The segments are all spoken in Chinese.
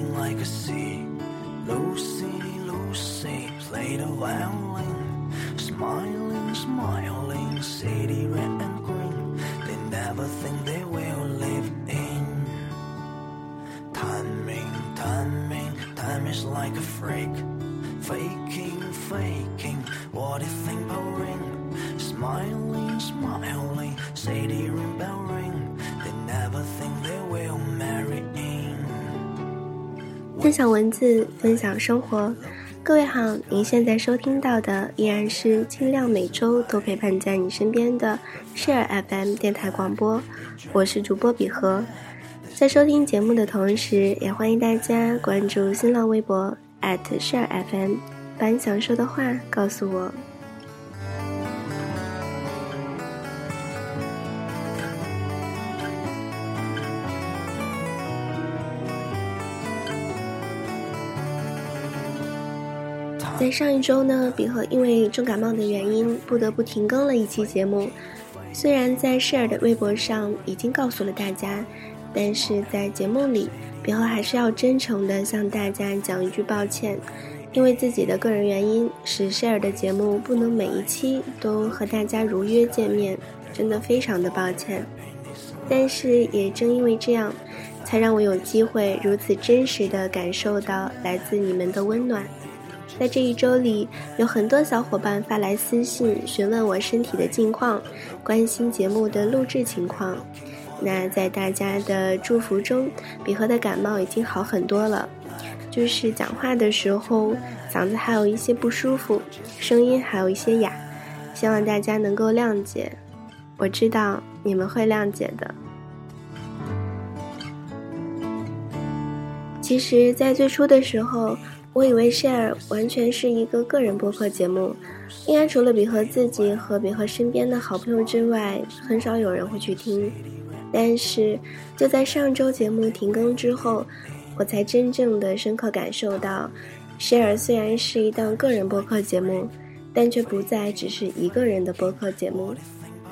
like a sea. Lucy, Lucy, play the violin. Smiling, smiling, city red and green. They never think they will live in. Timing, timing, time is like a freak. Faking, faking, what do 分享文字，分享生活。各位好，您现在收听到的依然是尽量每周都陪伴在你身边的 Share FM 电台广播，我是主播比和。在收听节目的同时，也欢迎大家关注新浪微博 @Share FM，把你想说的话告诉我。在上一周呢，比和因为重感冒的原因，不得不停更了一期节目。虽然在 Share 的微博上已经告诉了大家，但是在节目里，比和还是要真诚的向大家讲一句抱歉，因为自己的个人原因，使 Share 的节目不能每一期都和大家如约见面，真的非常的抱歉。但是也正因为这样，才让我有机会如此真实的感受到来自你们的温暖。在这一周里，有很多小伙伴发来私信询问我身体的近况，关心节目的录制情况。那在大家的祝福中，比和的感冒已经好很多了，就是讲话的时候嗓子还有一些不舒服，声音还有一些哑，希望大家能够谅解。我知道你们会谅解的。其实，在最初的时候。我以为 Share 完全是一个个人播客节目，应该除了比和自己和比和身边的好朋友之外，很少有人会去听。但是就在上周节目停更之后，我才真正的深刻感受到，Share 虽然是一档个人播客节目，但却不再只是一个人的播客节目，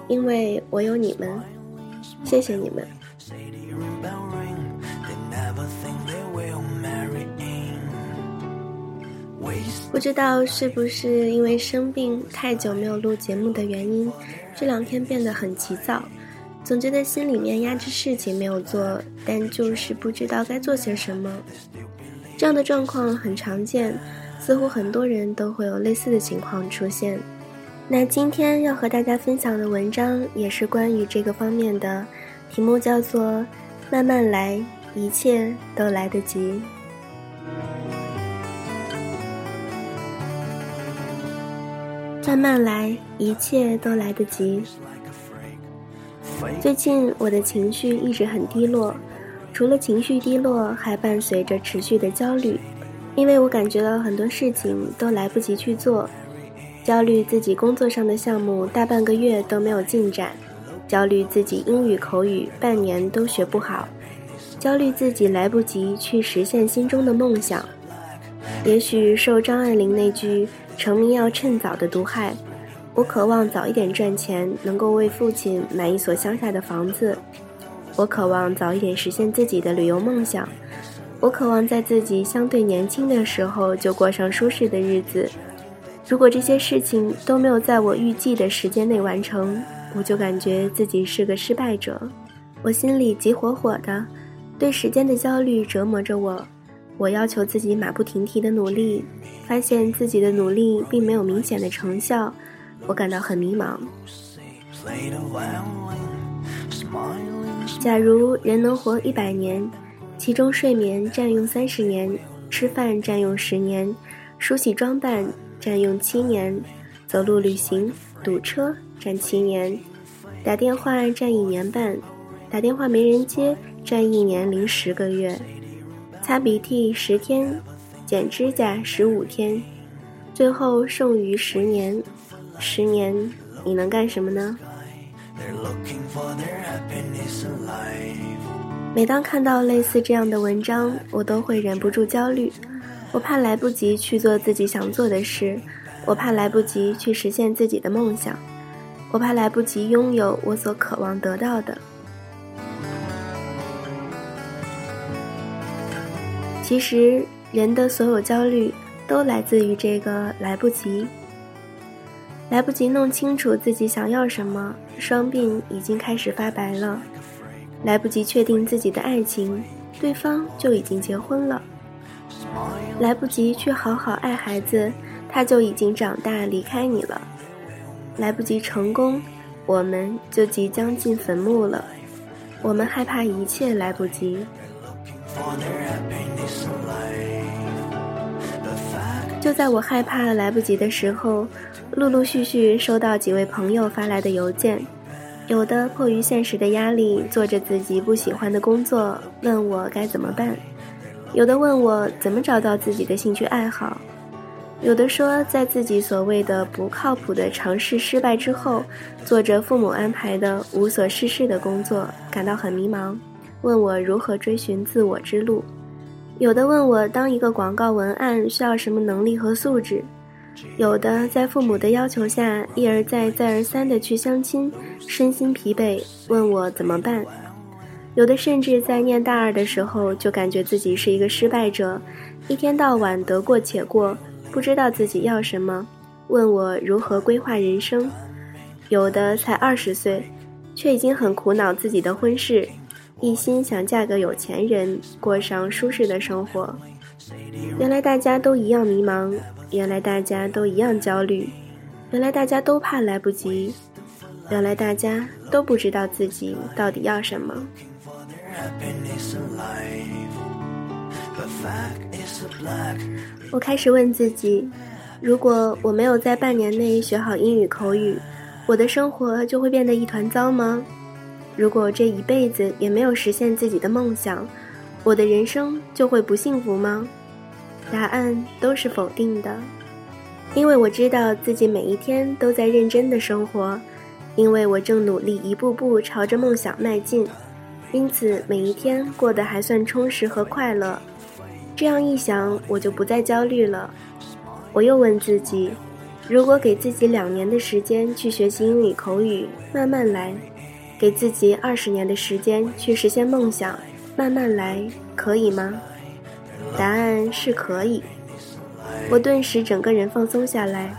因为我有你们，谢谢你们。不知道是不是因为生病太久没有录节目的原因，这两天变得很急躁，总觉得心里面压着事情没有做，但就是不知道该做些什么。这样的状况很常见，似乎很多人都会有类似的情况出现。那今天要和大家分享的文章也是关于这个方面的，题目叫做《慢慢来，一切都来得及》。慢慢来，一切都来得及。最近我的情绪一直很低落，除了情绪低落，还伴随着持续的焦虑，因为我感觉到很多事情都来不及去做，焦虑自己工作上的项目大半个月都没有进展，焦虑自己英语口语半年都学不好，焦虑自己来不及去实现心中的梦想。也许受张爱玲那句。成名要趁早的毒害，我渴望早一点赚钱，能够为父亲买一所乡下的房子；我渴望早一点实现自己的旅游梦想；我渴望在自己相对年轻的时候就过上舒适的日子。如果这些事情都没有在我预计的时间内完成，我就感觉自己是个失败者。我心里急火火的，对时间的焦虑折磨着我。我要求自己马不停蹄的努力，发现自己的努力并没有明显的成效，我感到很迷茫。假如人能活一百年，其中睡眠占用三十年，吃饭占用十年，梳洗装扮占用七年，走路旅行堵车占七年，打电话占一年半，打电话没人接占一年零十个月。擦鼻涕十天，剪指甲十五天，最后剩余十年。十年，你能干什么呢？每当看到类似这样的文章，我都会忍不住焦虑。我怕来不及去做自己想做的事，我怕来不及去实现自己的梦想，我怕来不及拥有我所渴望得到的。其实，人的所有焦虑都来自于这个来不及。来不及弄清楚自己想要什么，双鬓已经开始发白了；来不及确定自己的爱情，对方就已经结婚了；来不及去好好爱孩子，他就已经长大离开你了；来不及成功，我们就即将进坟墓了。我们害怕一切来不及。就在我害怕来不及的时候，陆陆续续收到几位朋友发来的邮件，有的迫于现实的压力，做着自己不喜欢的工作，问我该怎么办；有的问我怎么找到自己的兴趣爱好；有的说在自己所谓的不靠谱的尝试失败之后，做着父母安排的无所事事的工作，感到很迷茫。问我如何追寻自我之路，有的问我当一个广告文案需要什么能力和素质，有的在父母的要求下一而再再而三的去相亲，身心疲惫，问我怎么办，有的甚至在念大二的时候就感觉自己是一个失败者，一天到晚得过且过，不知道自己要什么，问我如何规划人生，有的才二十岁，却已经很苦恼自己的婚事。一心想嫁个有钱人，过上舒适的生活。原来大家都一样迷茫，原来大家都一样焦虑，原来大家都怕来不及，原来大家都不知道自己到底要什么。我开始问自己：如果我没有在半年内学好英语口语，我的生活就会变得一团糟吗？如果这一辈子也没有实现自己的梦想，我的人生就会不幸福吗？答案都是否定的，因为我知道自己每一天都在认真的生活，因为我正努力一步步朝着梦想迈进，因此每一天过得还算充实和快乐。这样一想，我就不再焦虑了。我又问自己，如果给自己两年的时间去学习英语口语，慢慢来。给自己二十年的时间去实现梦想，慢慢来，可以吗？答案是可以。我顿时整个人放松下来。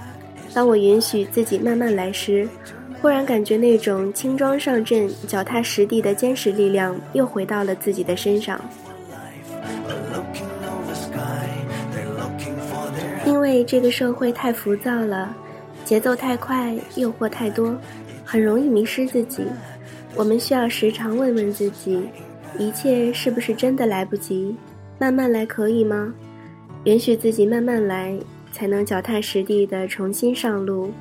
当我允许自己慢慢来时，忽然感觉那种轻装上阵、脚踏实地的坚实力量又回到了自己的身上。因为这个社会太浮躁了，节奏太快，诱惑太多，很容易迷失自己。我们需要时常问问自己：一切是不是真的来不及？慢慢来可以吗？允许自己慢慢来，才能脚踏实地的重新上路。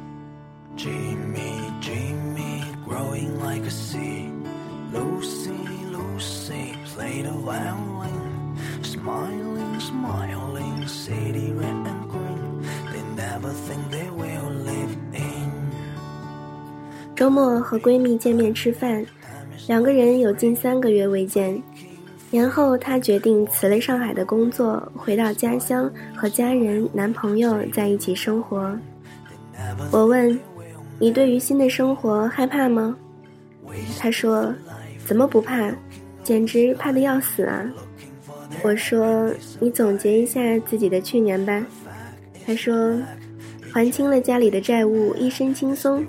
周末和闺蜜见面吃饭，两个人有近三个月未见。年后，她决定辞了上海的工作，回到家乡和家人、男朋友在一起生活。我问：“你对于新的生活害怕吗？”她说：“怎么不怕？简直怕得要死啊！”我说：“你总结一下自己的去年吧。”她说：“还清了家里的债务，一身轻松。”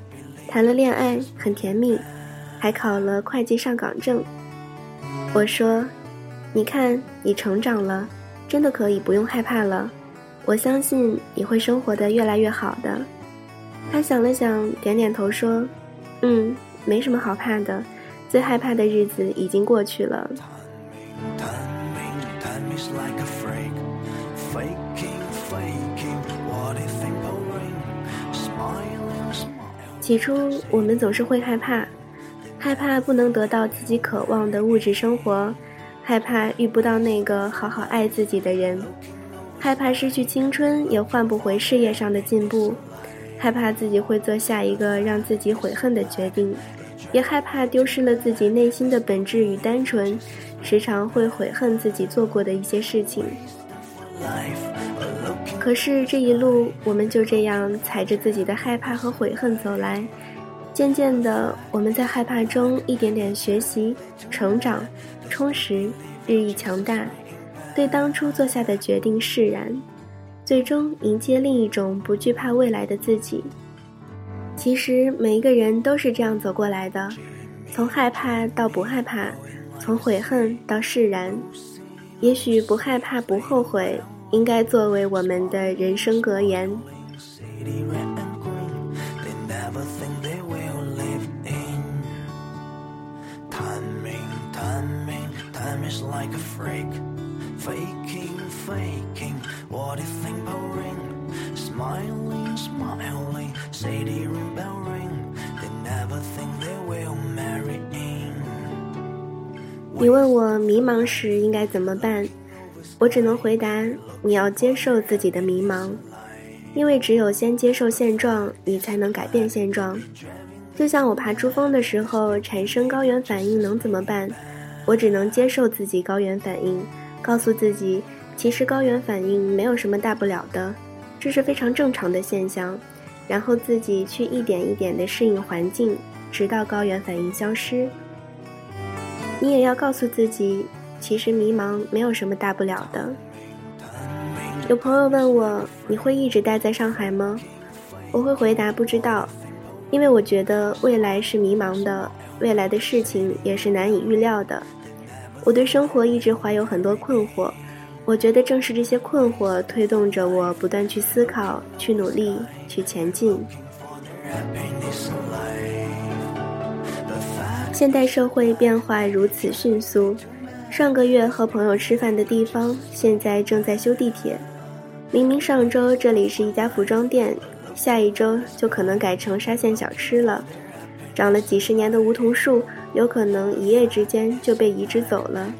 谈了恋爱很甜蜜，还考了会计上岗证。我说：“你看，你成长了，真的可以不用害怕了。我相信你会生活的越来越好的。”他想了想，点点头说：“嗯，没什么好怕的，最害怕的日子已经过去了。”起初，我们总是会害怕，害怕不能得到自己渴望的物质生活，害怕遇不到那个好好爱自己的人，害怕失去青春也换不回事业上的进步，害怕自己会做下一个让自己悔恨的决定，也害怕丢失了自己内心的本质与单纯，时常会悔恨自己做过的一些事情。可是这一路，我们就这样踩着自己的害怕和悔恨走来。渐渐的，我们在害怕中一点点学习、成长、充实，日益强大。对当初做下的决定释然，最终迎接另一种不惧怕未来的自己。其实每一个人都是这样走过来的，从害怕到不害怕，从悔恨到释然。也许不害怕、不后悔，应该作为我们的人生格言。你问我迷茫时应该怎么办，我只能回答：你要接受自己的迷茫，因为只有先接受现状，你才能改变现状。就像我爬珠峰的时候产生高原反应，能怎么办？我只能接受自己高原反应，告诉自己，其实高原反应没有什么大不了的，这是非常正常的现象。然后自己去一点一点地适应环境，直到高原反应消失。你也要告诉自己，其实迷茫没有什么大不了的。有朋友问我，你会一直待在上海吗？我会回答不知道，因为我觉得未来是迷茫的，未来的事情也是难以预料的。我对生活一直怀有很多困惑，我觉得正是这些困惑推动着我不断去思考、去努力、去前进。现代社会变化如此迅速，上个月和朋友吃饭的地方，现在正在修地铁。明明上周这里是一家服装店，下一周就可能改成沙县小吃了。长了几十年的梧桐树，有可能一夜之间就被移植走了。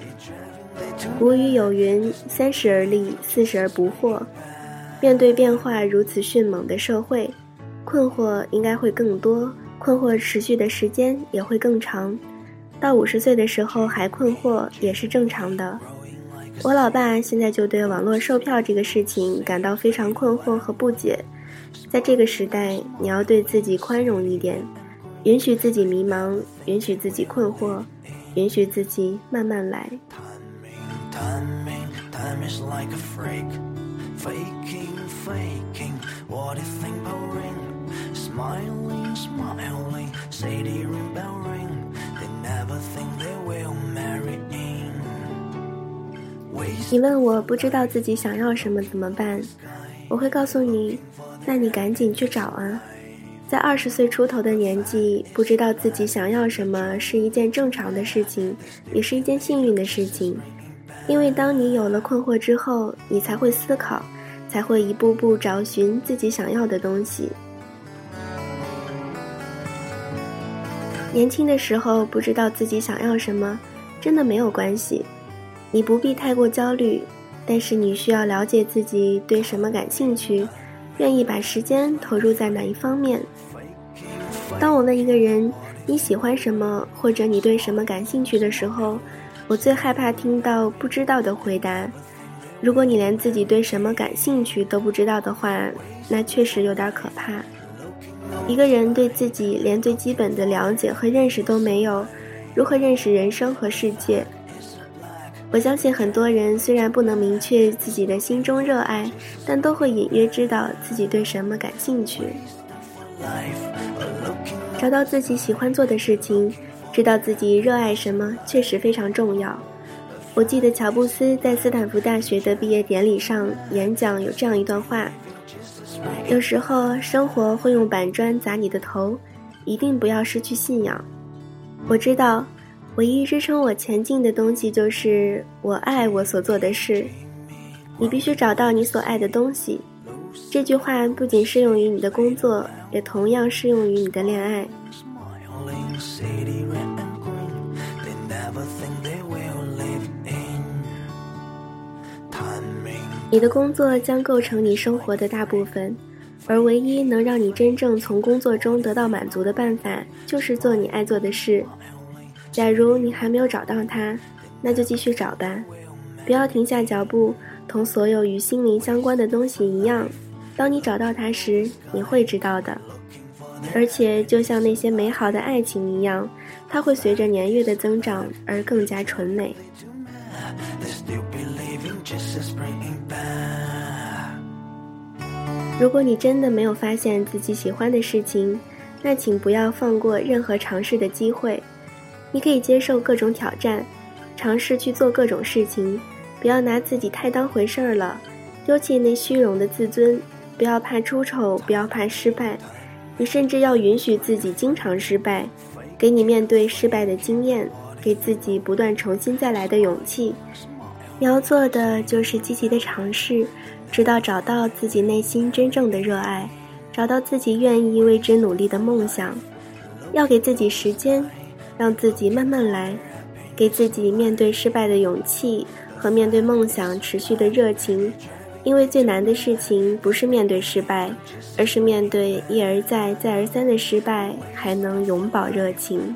古语有云：“三十而立，四十而不惑。”面对变化如此迅猛的社会，困惑应该会更多。困惑持续的时间也会更长，到五十岁的时候还困惑也是正常的。我老爸现在就对网络售票这个事情感到非常困惑和不解。在这个时代，你要对自己宽容一点，允许自己迷茫，允许自己困惑，允许自己慢慢来。你问我不知道自己想要什么怎么办？我会告诉你，那你赶紧去找啊！在二十岁出头的年纪，不知道自己想要什么是一件正常的事情，也是一件幸运的事情。因为当你有了困惑之后，你才会思考，才会一步步找寻自己想要的东西。年轻的时候不知道自己想要什么，真的没有关系。你不必太过焦虑，但是你需要了解自己对什么感兴趣，愿意把时间投入在哪一方面。当我问一个人你喜欢什么或者你对什么感兴趣的时候，我最害怕听到不知道的回答。如果你连自己对什么感兴趣都不知道的话，那确实有点可怕。一个人对自己连最基本的了解和认识都没有，如何认识人生和世界？我相信很多人虽然不能明确自己的心中热爱，但都会隐约知道自己对什么感兴趣。找到自己喜欢做的事情，知道自己热爱什么，确实非常重要。我记得乔布斯在斯坦福大学的毕业典礼上演讲有这样一段话：有时候生活会用板砖砸你的头，一定不要失去信仰。我知道。唯一支撑我前进的东西就是我爱我所做的事。你必须找到你所爱的东西。这句话不仅适用于你的工作，也同样适用于你的恋爱。你的工作将构成你生活的大部分，而唯一能让你真正从工作中得到满足的办法，就是做你爱做的事。假如你还没有找到它，那就继续找吧，不要停下脚步。同所有与心灵相关的东西一样，当你找到它时，你会知道的。而且，就像那些美好的爱情一样，它会随着年月的增长而更加纯美。如果你真的没有发现自己喜欢的事情，那请不要放过任何尝试的机会。你可以接受各种挑战，尝试去做各种事情，不要拿自己太当回事儿了，丢弃那虚荣的自尊，不要怕出丑，不要怕失败。你甚至要允许自己经常失败，给你面对失败的经验，给自己不断重新再来的勇气。你要做的就是积极的尝试，直到找到自己内心真正的热爱，找到自己愿意为之努力的梦想。要给自己时间，让自己慢慢来，给自己面对失败的勇气和面对梦想持续的热情。因为最难的事情不是面对失败，而是面对一而再、再而三的失败，还能永葆热情。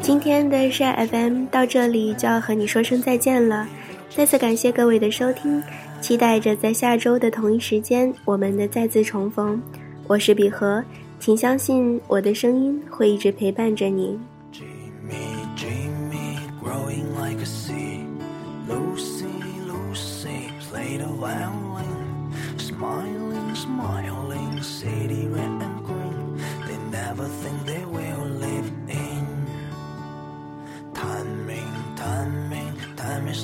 今天的 shy FM 到这里就要和你说声再见了，再次感谢各位的收听，期待着在下周的同一时间我们的再次重逢。我是比和，请相信我的声音会一直陪伴着你。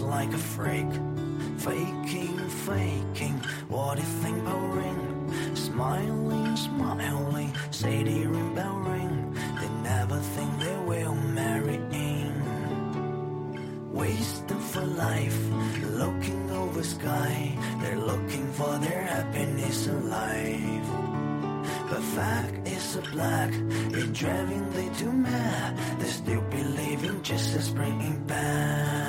like a freak. fake. You think about ring? Smiling, smiling, sadie ring bell ring. They never think they will marry in. Wasting for life, looking over sky. They're looking for their happiness in life. But fact is a black, it's driving they too mad. They still believing just as bringing back.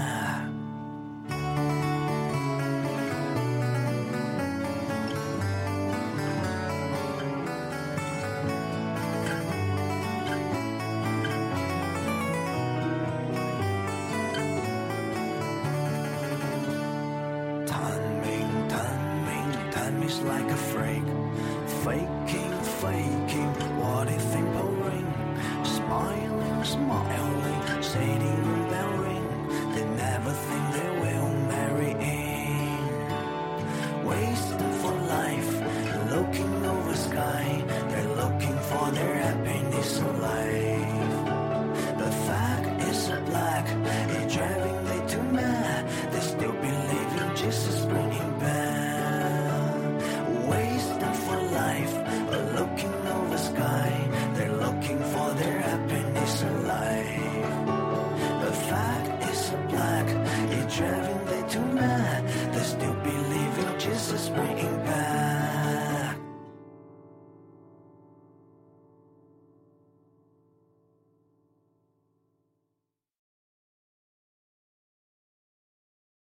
Like a freak.